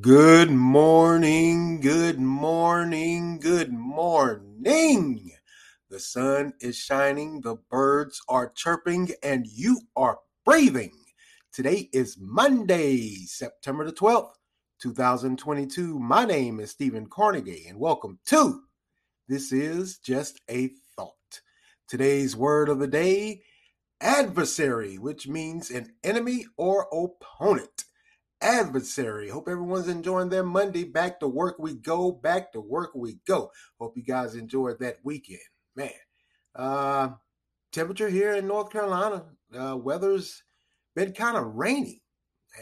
Good morning, good morning, good morning. The sun is shining, the birds are chirping, and you are breathing. Today is Monday, September the 12th, 2022. My name is Stephen Carnegie, and welcome to This is Just a Thought. Today's word of the day adversary, which means an enemy or opponent adversary. Hope everyone's enjoying their Monday. Back to work we go. Back to work we go. Hope you guys enjoyed that weekend. Man, uh, temperature here in North Carolina, uh, weather's been kind of rainy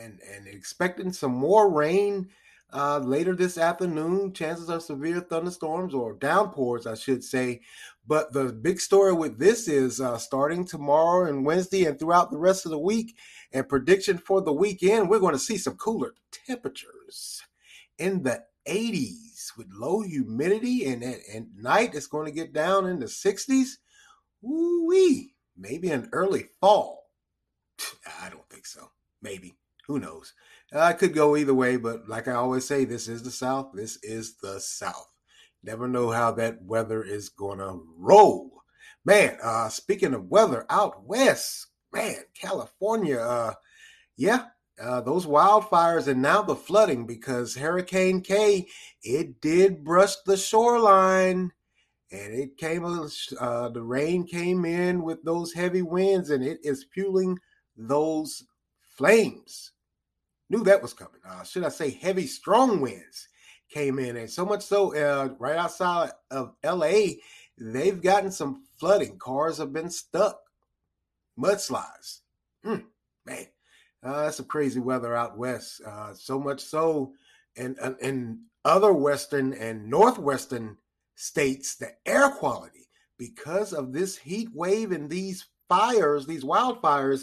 and, and expecting some more rain uh, later this afternoon. Chances of severe thunderstorms or downpours, I should say. But the big story with this is uh, starting tomorrow and Wednesday and throughout the rest of the week, and prediction for the weekend, we're going to see some cooler temperatures in the 80s with low humidity, and at, at night it's going to get down in the 60s. Ooh wee, maybe an early fall. I don't think so. Maybe. Who knows? I could go either way, but like I always say, this is the South. This is the South. Never know how that weather is gonna roll. Man, uh, speaking of weather out west, man, California, uh, yeah, uh, those wildfires and now the flooding because Hurricane Kay, it did brush the shoreline and it came, uh, the rain came in with those heavy winds and it is fueling those flames. Knew that was coming. Uh, should I say heavy, strong winds came in, and so much so, uh, right outside of LA, they've gotten some flooding. Cars have been stuck mudslides. Mm, man, uh, that's some crazy weather out west. Uh, so much so, in, in other western and northwestern states, the air quality because of this heat wave and these fires, these wildfires,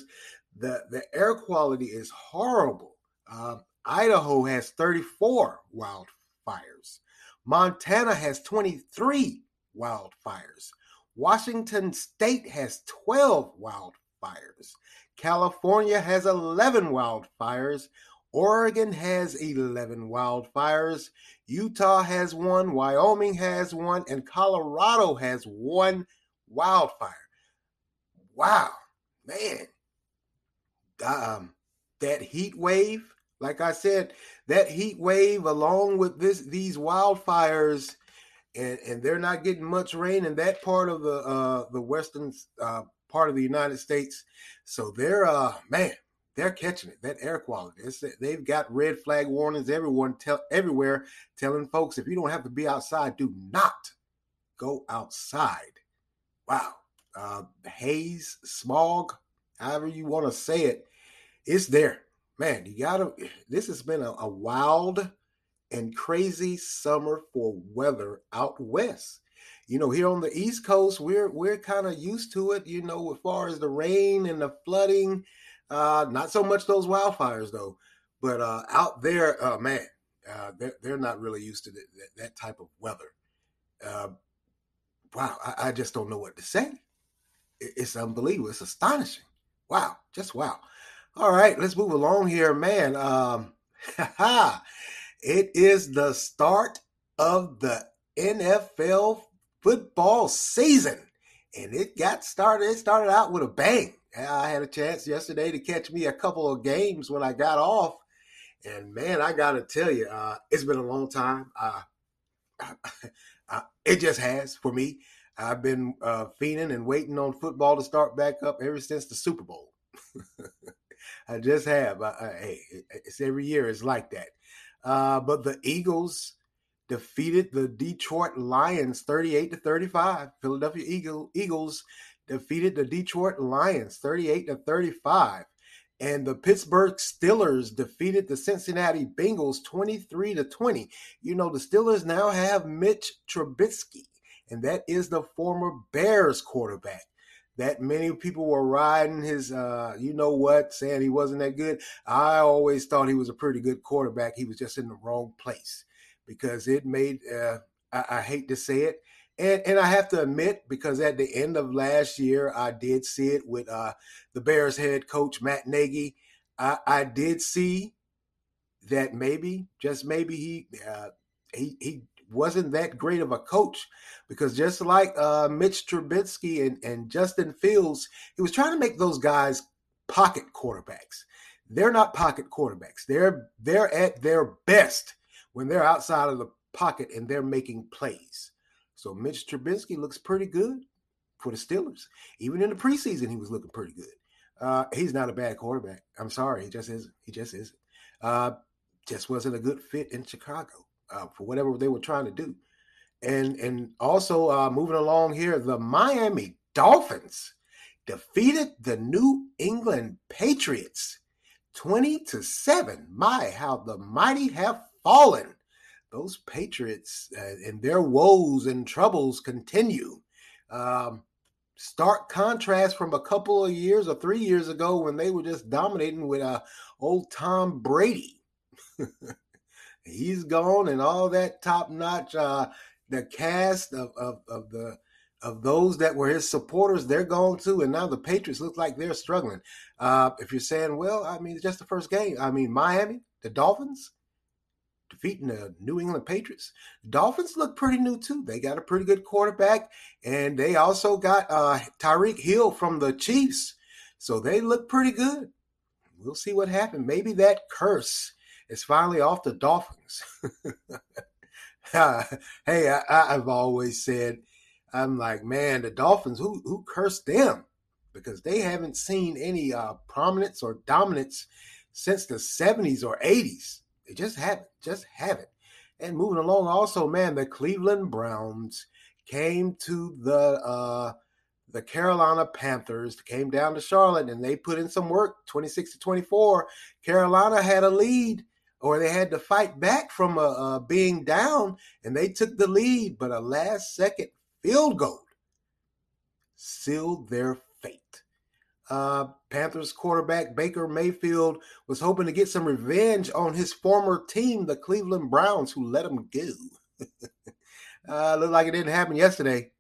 the the air quality is horrible. Uh, Idaho has 34 wildfires. Montana has 23 wildfires. Washington State has 12 wildfires. California has 11 wildfires. Oregon has 11 wildfires. Utah has one. Wyoming has one. And Colorado has one wildfire. Wow, man. Um, that heat wave, like I said, that heat wave along with this these wildfires and and they're not getting much rain in that part of the uh the western uh part of the United States. So they're uh man, they're catching it. That air quality. It's, they've got red flag warnings. Everyone tell everywhere telling folks if you don't have to be outside, do not go outside. Wow. Uh haze, smog, however you want to say it, it's there. Man, you gotta this has been a, a wild and crazy summer for weather out west. You know, here on the East Coast, we're we're kind of used to it. You know, as far as the rain and the flooding, uh, not so much those wildfires though. But uh, out there, uh, man, uh, they're they're not really used to that, that type of weather. Uh, wow, I, I, just don't know what to say. It's unbelievable. It's astonishing. Wow, just wow. All right, let's move along here, man. Um, It is the start of the NFL football season. And it got started. It started out with a bang. I had a chance yesterday to catch me a couple of games when I got off. And man, I got to tell you, uh, it's been a long time. Uh, it just has for me. I've been uh, fiending and waiting on football to start back up ever since the Super Bowl. I just have. hey, it's every year. It's like that. Uh, but the Eagles defeated the Detroit Lions 38 to 35. Philadelphia Eagle, Eagles defeated the Detroit Lions 38 to 35. And the Pittsburgh Steelers defeated the Cincinnati Bengals 23 to 20. You know, the Steelers now have Mitch Trubisky, and that is the former Bears quarterback that many people were riding his, uh, you know what, saying he wasn't that good. I always thought he was a pretty good quarterback. He was just in the wrong place because it made, uh, I, I, hate to say it. And, and I have to admit, because at the end of last year, I did see it with uh, the Bears head coach, Matt Nagy. I, I did see that maybe, just maybe, he uh, he he wasn't that great of a coach because just like uh, Mitch Trubisky and, and Justin Fields, he was trying to make those guys pocket quarterbacks. They're not pocket quarterbacks. They're they're at their best when they're outside of the pocket and they're making plays. So Mitch Trubisky looks pretty good for the Steelers. Even in the preseason, he was looking pretty good. Uh, he's not a bad quarterback. I'm sorry, he just isn't. He just isn't. Uh, just wasn't a good fit in Chicago uh, for whatever they were trying to do. And and also uh, moving along here, the Miami Dolphins defeated the New England Patriots 20 to 7. My, how the mighty have fallen. Those Patriots uh, and their woes and troubles continue. Um, stark contrast from a couple of years or three years ago when they were just dominating with uh, old Tom Brady. He's gone, and all that top notch, uh, the cast of, of, of the of those that were his supporters, they're gone too. And now the Patriots look like they're struggling. Uh, if you're saying, well, I mean, it's just the first game. I mean, Miami, the Dolphins defeating the New England Patriots. Dolphins look pretty new too. They got a pretty good quarterback, and they also got uh, Tyreek Hill from the Chiefs. So they look pretty good. We'll see what happens. Maybe that curse is finally off the Dolphins. hey, I, have always said I'm like, man, the Dolphins, who who cursed them? Because they haven't seen any uh, prominence or dominance since the 70s or 80s. They just haven't, just haven't. And moving along, also, man, the Cleveland Browns came to the uh, the Carolina Panthers, came down to Charlotte, and they put in some work, 26 to 24. Carolina had a lead, or they had to fight back from uh, uh, being down, and they took the lead, but a last second field goal sealed their fate. Uh, Panthers quarterback Baker Mayfield was hoping to get some revenge on his former team, the Cleveland Browns, who let him go. uh, looked like it didn't happen yesterday.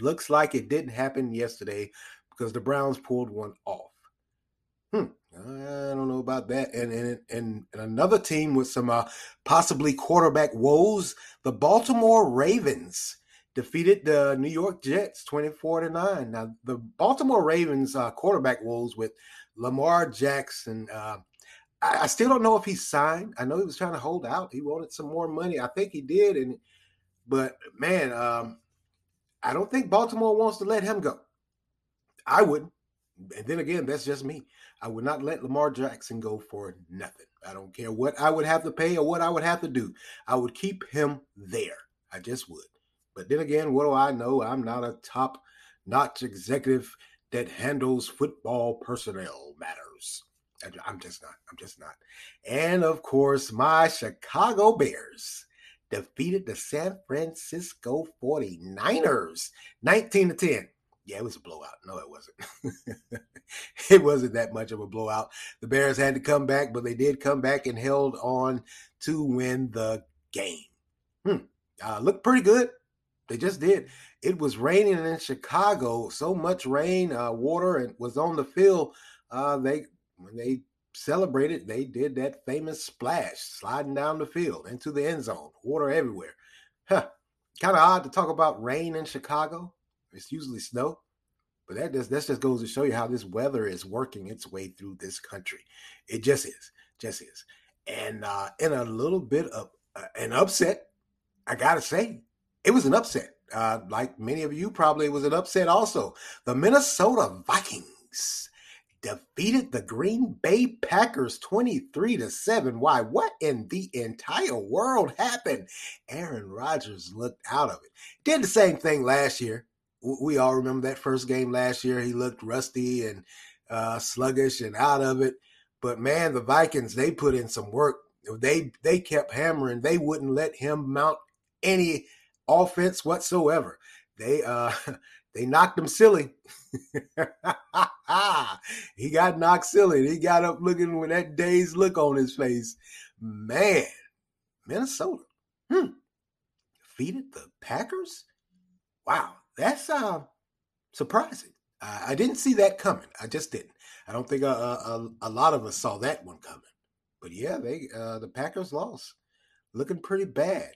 Looks like it didn't happen yesterday because the Browns pulled one off. Hmm. I don't know about that. And and and, and another team with some uh, possibly quarterback woes, the Baltimore Ravens defeated the New York Jets 24 to 9. Now, the Baltimore Ravens uh, quarterback woes with Lamar Jackson. Uh, I, I, still don't know if he signed. I know he was trying to hold out. He wanted some more money. I think he did. And but man, um, I don't think Baltimore wants to let him go. I wouldn't. And then again, that's just me. I would not let Lamar Jackson go for nothing. I don't care what I would have to pay or what I would have to do. I would keep him there. I just would. But then again, what do I know? I'm not a top notch executive that handles football personnel matters. I'm just not. I'm just not. And of course, my Chicago Bears defeated the San Francisco 49ers 19 to 10. Yeah, it was a blowout. No, it wasn't. it wasn't that much of a blowout. The Bears had to come back, but they did come back and held on to win the game. Hmm. Uh, looked pretty good. They just did. It was raining in Chicago, so much rain, uh, water, and was on the field. Uh, they when they celebrated, they did that famous splash, sliding down the field into the end zone, water everywhere. Huh. Kind of odd to talk about rain in Chicago. It's usually snow, but that just that just goes to show you how this weather is working its way through this country. It just is, just is. And uh, in a little bit of uh, an upset, I gotta say, it was an upset. Uh, like many of you, probably it was an upset also. The Minnesota Vikings defeated the Green Bay Packers 23 to 7. Why? What in the entire world happened? Aaron Rodgers looked out of it. Did the same thing last year. We all remember that first game last year. He looked rusty and uh, sluggish and out of it. But man, the Vikings, they put in some work. They they kept hammering. They wouldn't let him mount any offense whatsoever. They uh they knocked him silly. he got knocked silly. He got up looking with that dazed look on his face. Man, Minnesota. Hmm. Defeated the Packers? Wow, that's uh surprising. I didn't see that coming. I just didn't. I don't think a, a, a lot of us saw that one coming. but yeah, they uh, the Packers lost, looking pretty bad,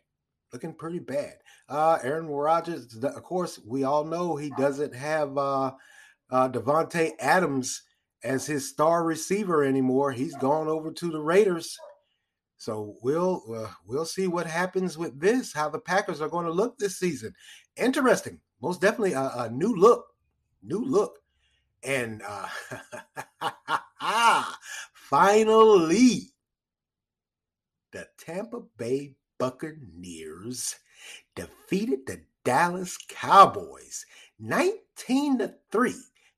looking pretty bad. Uh, Aaron Rodgers, of course, we all know he doesn't have uh, uh, Davante Adams as his star receiver anymore. He's gone over to the Raiders. So we'll uh, we'll see what happens with this. How the Packers are going to look this season. Interesting, most definitely a, a new look, new look, and uh, finally, the Tampa Bay Buccaneers defeated the Dallas Cowboys 19 to 3.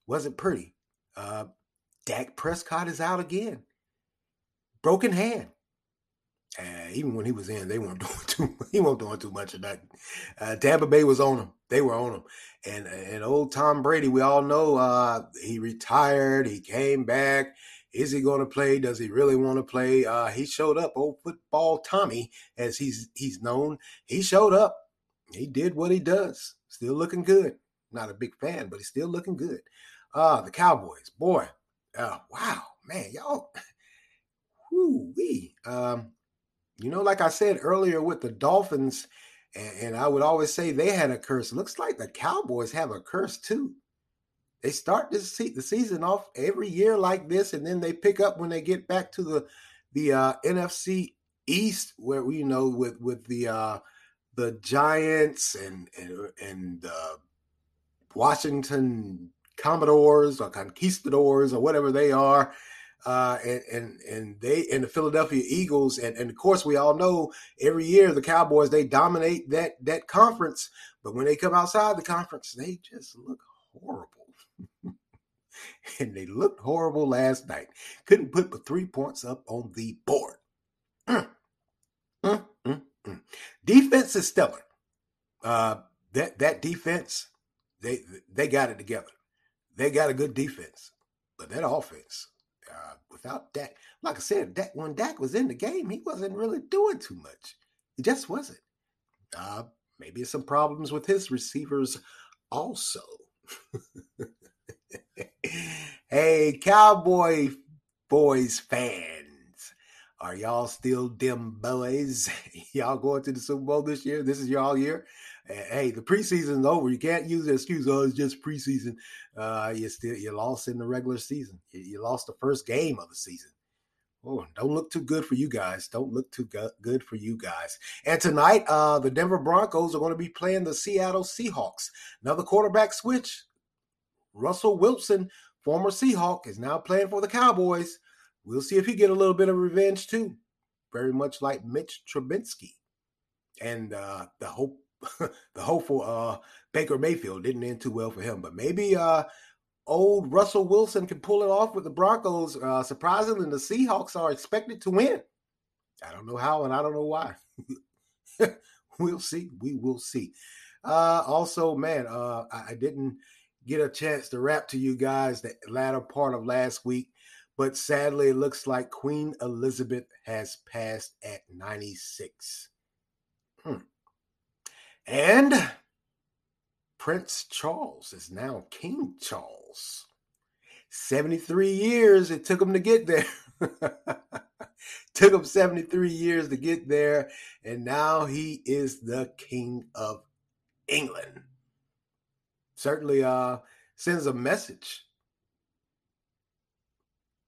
Wasn't pretty. Uh, Dak Prescott is out again. Broken hand. Even when he was in, they weren't doing too. He wasn't doing too much of that. Uh, Tampa Bay was on him. They were on him. And and old Tom Brady, we all know uh, he retired. He came back. Is he going to play? Does he really want to play? Uh, he showed up. Old football Tommy, as he's he's known, he showed up. He did what he does. Still looking good. Not a big fan, but he's still looking good. Uh, the Cowboys, boy, uh, wow, man, y'all, whoo wee. Um, you know, like I said earlier with the Dolphins, and, and I would always say they had a curse. Looks like the Cowboys have a curse too. They start this the season off every year like this, and then they pick up when they get back to the the uh, NFC East, where we you know with with the uh, the Giants and and and uh, Washington Commodores or Conquistadors or whatever they are. Uh, and, and and they and the Philadelphia Eagles and, and of course we all know every year the Cowboys they dominate that that conference, but when they come outside the conference they just look horrible. and they looked horrible last night. Couldn't put but three points up on the board. Mm. Mm, mm, defense is stellar. Uh, that that defense, they they got it together. They got a good defense, but that offense, uh, without Dak, like I said, Dak, when Dak was in the game, he wasn't really doing too much. He just wasn't. Uh, maybe some problems with his receivers also. hey, Cowboy boys fans, are y'all still dim boys? y'all going to the Super Bowl this year? This is y'all year? Hey, the preseason's over. You can't use the excuse, oh, it's just preseason. Uh, you still you lost in the regular season. You, you, lost the first game of the season. Oh, don't look too good for you guys. Don't look too good for you guys. And tonight, uh, the Denver Broncos are going to be playing the Seattle Seahawks. Another quarterback switch. Russell Wilson, former Seahawk, is now playing for the Cowboys. We'll see if he get a little bit of revenge too. Very much like Mitch Trubisky. And uh, the hope the hopeful uh, Baker Mayfield didn't end too well for him, but maybe uh, old Russell Wilson can pull it off with the Broncos. Uh, surprisingly, the Seahawks are expected to win. I don't know how, and I don't know why. we'll see. We will see. Uh, also, man, uh, I, didn't get a chance to rap to you guys the latter part of last week, but sadly, it looks like Queen Elizabeth has passed at 96. Hmm. And Prince Charles is now King Charles. 73 years it took him to get there. took him 73 years to get there, and now he is the King of England. Certainly uh, sends a message.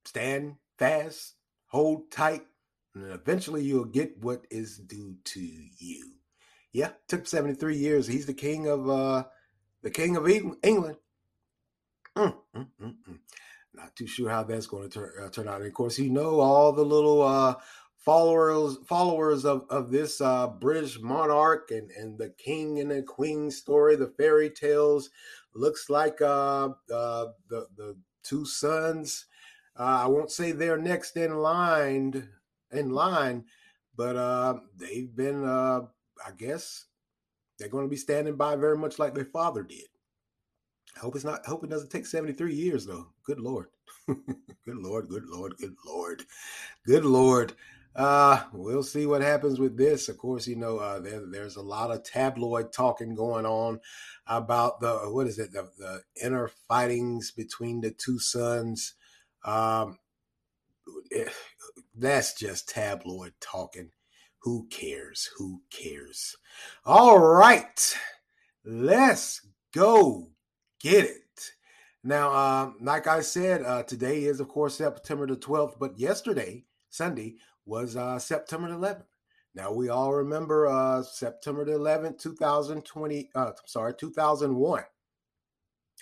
Stand fast, hold tight, and eventually you'll get what is due to you. Yeah, took 73 years. He's the king of uh the king of England. Mm, mm, mm, mm, Not too sure how that's going to turn uh, turn out. And of course, you know all the little uh followers followers of of this uh British monarch and and the king and the queen story, the fairy tales. Looks like uh, uh the the two sons. Uh, I won't say they're next in line in line, but uh, they've been uh, I guess they're going to be standing by very much like their father did. I hope it's not. I hope it doesn't take seventy three years though. Good lord, good lord, good lord, good lord, good lord. Uh, we'll see what happens with this. Of course, you know uh, there, there's a lot of tabloid talking going on about the what is it the, the inner fightings between the two sons. Um, eh, that's just tabloid talking. Who cares? Who cares? All right, let's go get it. Now, uh, like I said, uh, today is, of course, September the 12th, but yesterday, Sunday, was uh, September the 11th. Now, we all remember uh, September the 11th, 2020, uh, sorry, 2001.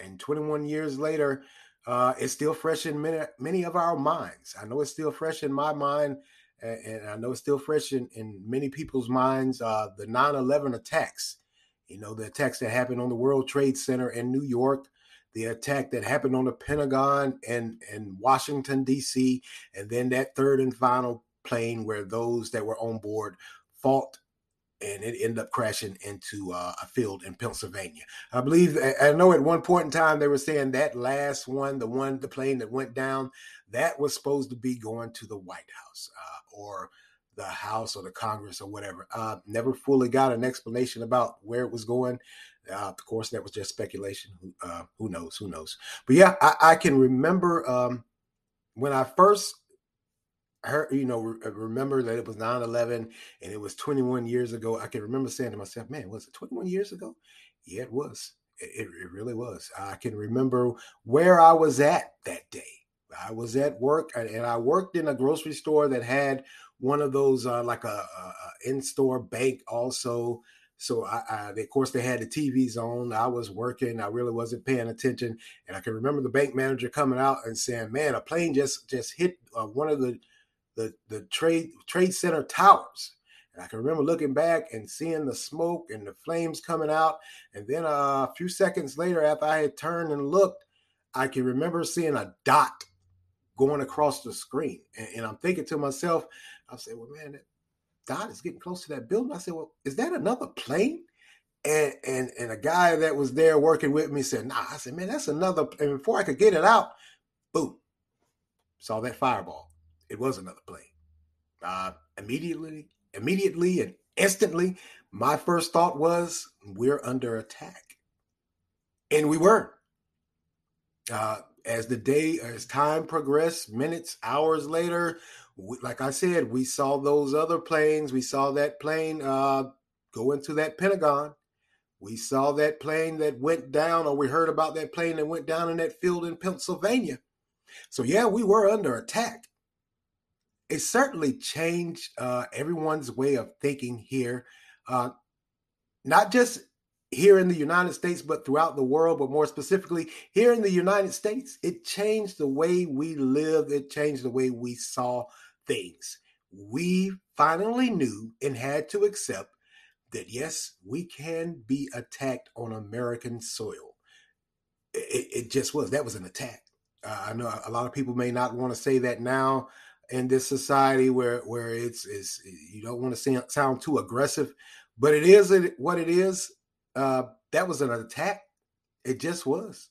And 21 years later, uh, it's still fresh in many, many of our minds. I know it's still fresh in my mind, and, and I know it's still fresh in, in many people's minds. Uh, the 9 11 attacks, you know, the attacks that happened on the World Trade Center in New York, the attack that happened on the Pentagon and, and Washington, D.C., and then that third and final plane where those that were on board fought and it ended up crashing into uh, a field in Pennsylvania. I believe, I know at one point in time they were saying that last one, the one, the plane that went down, that was supposed to be going to the White House uh, or the House or the Congress or whatever. Uh, never fully got an explanation about where it was going. Uh, of course, that was just speculation. Uh, who knows? Who knows? But yeah, I, I can remember um, when I first heard, you know, re- remember that it was 9 11 and it was 21 years ago. I can remember saying to myself, man, was it 21 years ago? Yeah, it was. It, it really was. I can remember where I was at that day. I was at work and I worked in a grocery store that had one of those, uh, like a, a in store bank also. So I, I, of course, they had the TVs on. I was working. I really wasn't paying attention, and I can remember the bank manager coming out and saying, "Man, a plane just just hit uh, one of the the the trade trade center towers. And I can remember looking back and seeing the smoke and the flames coming out. And then uh, a few seconds later, after I had turned and looked, I can remember seeing a dot going across the screen. And, and I'm thinking to myself, I said, well, man, that dot is getting close to that building. I said, well, is that another plane? And, and and a guy that was there working with me said, nah. I said, man, that's another. And before I could get it out, boom, saw that fireball it was another plane. Uh, immediately, immediately, and instantly, my first thought was, "We're under attack," and we were. Uh, as the day, as time progressed, minutes, hours later, we, like I said, we saw those other planes. We saw that plane uh, go into that Pentagon. We saw that plane that went down, or we heard about that plane that went down in that field in Pennsylvania. So, yeah, we were under attack it certainly changed uh, everyone's way of thinking here, uh, not just here in the United States, but throughout the world, but more specifically here in the United States. It changed the way we lived, it changed the way we saw things. We finally knew and had to accept that yes, we can be attacked on American soil. It, it just was. That was an attack. Uh, I know a lot of people may not want to say that now in this society where where it's is you don't want to sound too aggressive, but it is what it is. Uh, that was an attack. It just was.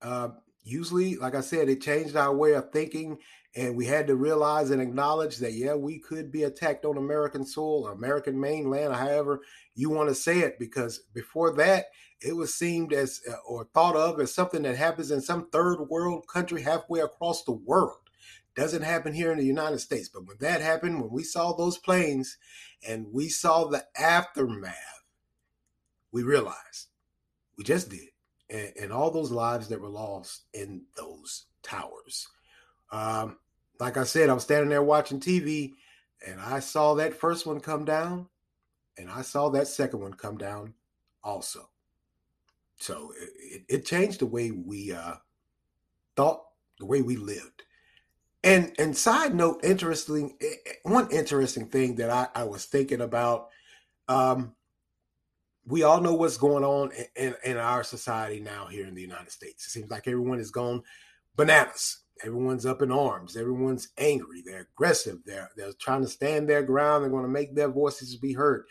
Uh, usually, like I said, it changed our way of thinking, and we had to realize and acknowledge that yeah, we could be attacked on American soil, American mainland, however you want to say it. Because before that, it was seemed as uh, or thought of as something that happens in some third world country halfway across the world. Doesn't happen here in the United States. But when that happened, when we saw those planes and we saw the aftermath, we realized we just did. And, and all those lives that were lost in those towers. Um, like I said, I was standing there watching TV and I saw that first one come down and I saw that second one come down also. So it, it changed the way we uh, thought, the way we lived. And and side note, interesting eh, eh, one interesting thing that I, I was thinking about. Um, we all know what's going on in, in our society now here in the United States. It seems like everyone is gone bananas. Everyone's up in arms. Everyone's angry. They're aggressive. They're they're trying to stand their ground. They're going to make their voices be heard.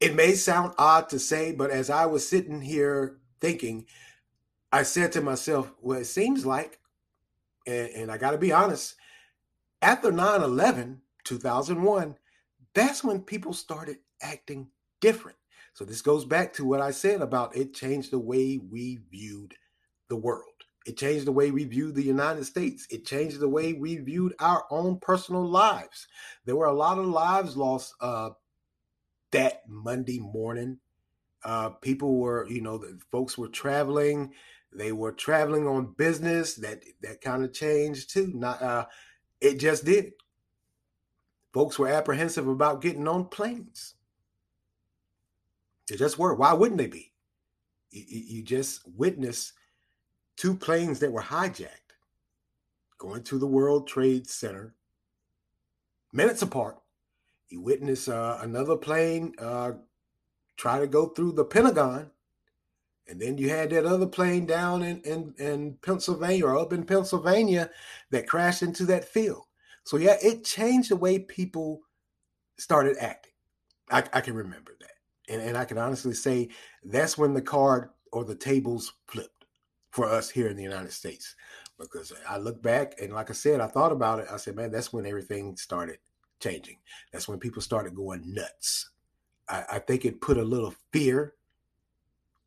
It may sound odd to say, but as I was sitting here thinking, I said to myself, well, it seems like and, and I got to be honest, after 9 11, 2001, that's when people started acting different. So this goes back to what I said about it changed the way we viewed the world. It changed the way we viewed the United States. It changed the way we viewed our own personal lives. There were a lot of lives lost uh, that Monday morning. Uh, people were, you know, folks were traveling. They were traveling on business. That that kind of changed too. Not, uh, it just did. Folks were apprehensive about getting on planes. They just were. Why wouldn't they be? You, you just witnessed two planes that were hijacked going to the World Trade Center minutes apart. You witness uh, another plane uh, try to go through the Pentagon. And then you had that other plane down in, in, in Pennsylvania or up in Pennsylvania that crashed into that field. So, yeah, it changed the way people started acting. I, I can remember that. And, and I can honestly say that's when the card or the tables flipped for us here in the United States. Because I look back and like I said, I thought about it. I said, man, that's when everything started changing. That's when people started going nuts. I, I think it put a little fear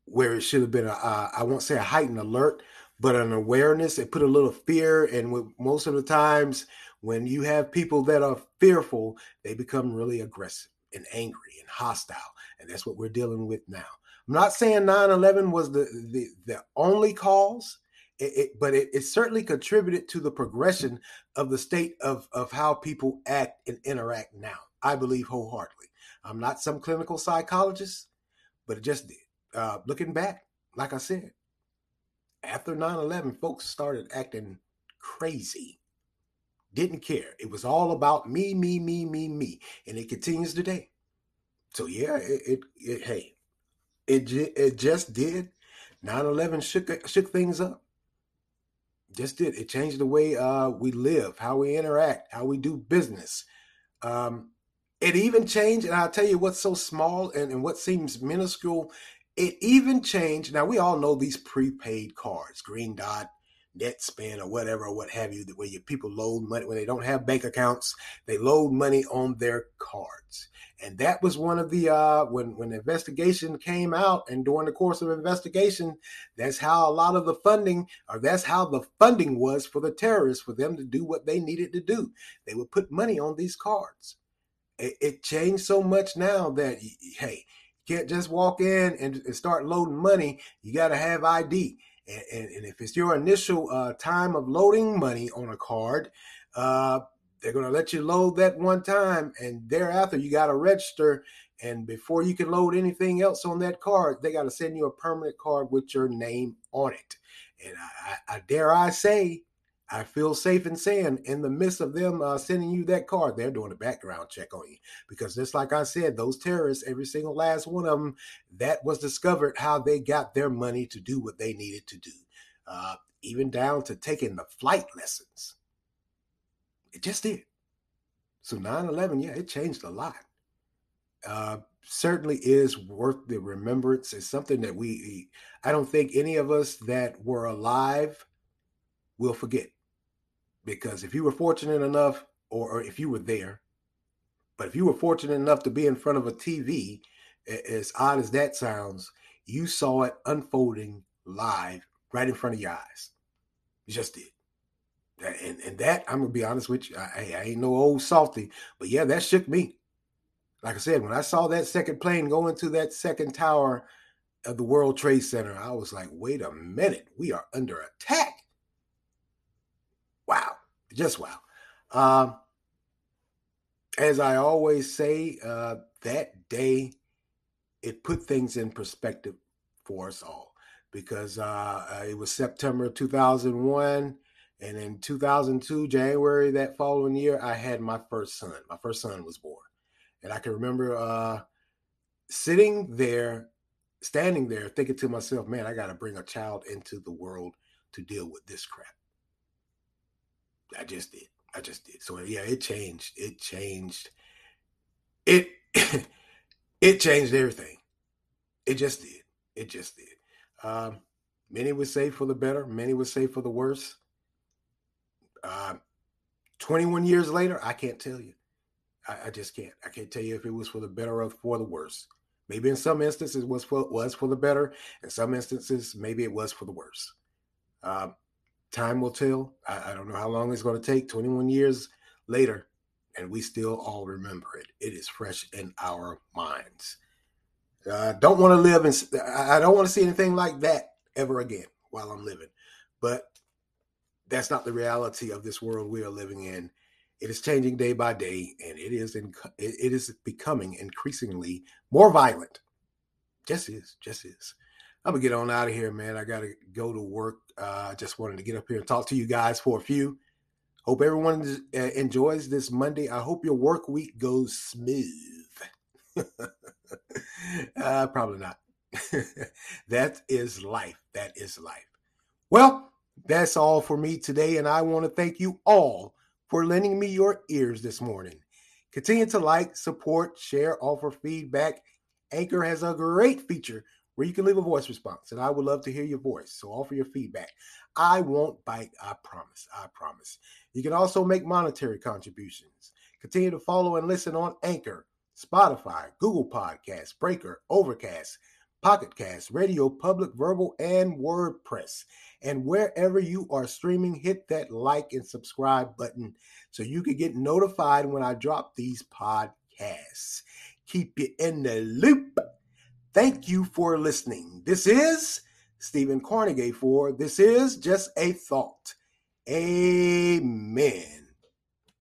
where it should have been a, uh, I won't say a heightened alert, but an awareness. It put a little fear. And with, most of the times when you have people that are fearful, they become really aggressive and angry and hostile. And that's what we're dealing with now. I'm not saying 9/11 was the the, the only cause, it, it, but it, it, certainly contributed to the progression of the state of of how people act and interact now. I believe wholeheartedly. I'm not some clinical psychologist, but it just did. Uh, looking back, like I said, after 9/11, folks started acting crazy. Didn't care. It was all about me, me, me, me, me, and it continues today. So yeah, it, it, it hey, it it just did. 9/11 shook shook things up. Just did. It changed the way uh, we live, how we interact, how we do business. Um, it even changed, and I'll tell you what's so small and, and what seems minuscule. It even changed. Now we all know these prepaid cards, Green Dot, NetSpend, or whatever, or what have you, where your people load money when they don't have bank accounts, they load money on their cards and that was one of the uh, when when the investigation came out and during the course of investigation that's how a lot of the funding or that's how the funding was for the terrorists for them to do what they needed to do they would put money on these cards it, it changed so much now that hey can't just walk in and, and start loading money you got to have id and, and, and, if it's your initial uh, time of loading money on a card uh, they're going to let you load that one time, and thereafter you got to register. And before you can load anything else on that card, they got to send you a permanent card with your name on it. And I, I, dare I say, I feel safe in saying, in the midst of them uh, sending you that card, they're doing a background check on you because just like I said, those terrorists, every single last one of them, that was discovered how they got their money to do what they needed to do, uh, even down to taking the flight lessons. It just did. So 9 11, yeah, it changed a lot. Uh, certainly is worth the remembrance. It's something that we, I don't think any of us that were alive will forget. Because if you were fortunate enough, or, or if you were there, but if you were fortunate enough to be in front of a TV, as odd as that sounds, you saw it unfolding live right in front of your eyes. You just did and, and that I'm gonna be honest with you, I, I ain't no old salty, but yeah, that shook me. Like I said, when I saw that second plane go into that second tower of the World Trade Center, I was like, wait a minute, we are under attack. Wow, just wow. Um, as I always say, uh, that day it put things in perspective for us all because uh, it was September 2001 and in 2002, January that following year, I had my first son. My first son was born. And I can remember uh, sitting there, standing there, thinking to myself, man, I got to bring a child into the world to deal with this crap. I just did. I just did. So yeah, it changed. It changed. It it changed everything. It just did. It just did. Um, many would say for the better. Many would say for the worse. Uh, 21 years later, I can't tell you. I, I, just can't. I can't tell you if it was for the better or for the worse. Maybe in some instances it was for was for the better. In some instances, maybe it was for the worse. Uh, time will tell. I, I don't know how long it's going to take. 21 years later, and we still all remember it. It is fresh in our minds. I don't want to live in. I don't want to see anything like that ever again while I'm living. But that's not the reality of this world we are living in. It is changing day by day, and it is in, it is becoming increasingly more violent. Just is, just is. I'm gonna get on out of here, man. I gotta go to work. Uh, just wanted to get up here and talk to you guys for a few. Hope everyone uh, enjoys this Monday. I hope your work week goes smooth. uh, probably not. that is life. That is life. Well, that's all for me today, and I want to thank you all for lending me your ears this morning. Continue to like, support, share, offer feedback. Anchor has a great feature where you can leave a voice response, and I would love to hear your voice. So offer your feedback. I won't bite, I promise. I promise. You can also make monetary contributions. Continue to follow and listen on Anchor, Spotify, Google Podcasts, Breaker, Overcast, Pocket Cast, Radio Public, Vurbl, and WordPress. And wherever you are streaming, hit that like and subscribe button so you can get notified when I drop these podcasts. Keep you in the loop. Thank you for listening. This is Stephen Carnegie for This Is Just a Thought. Amen.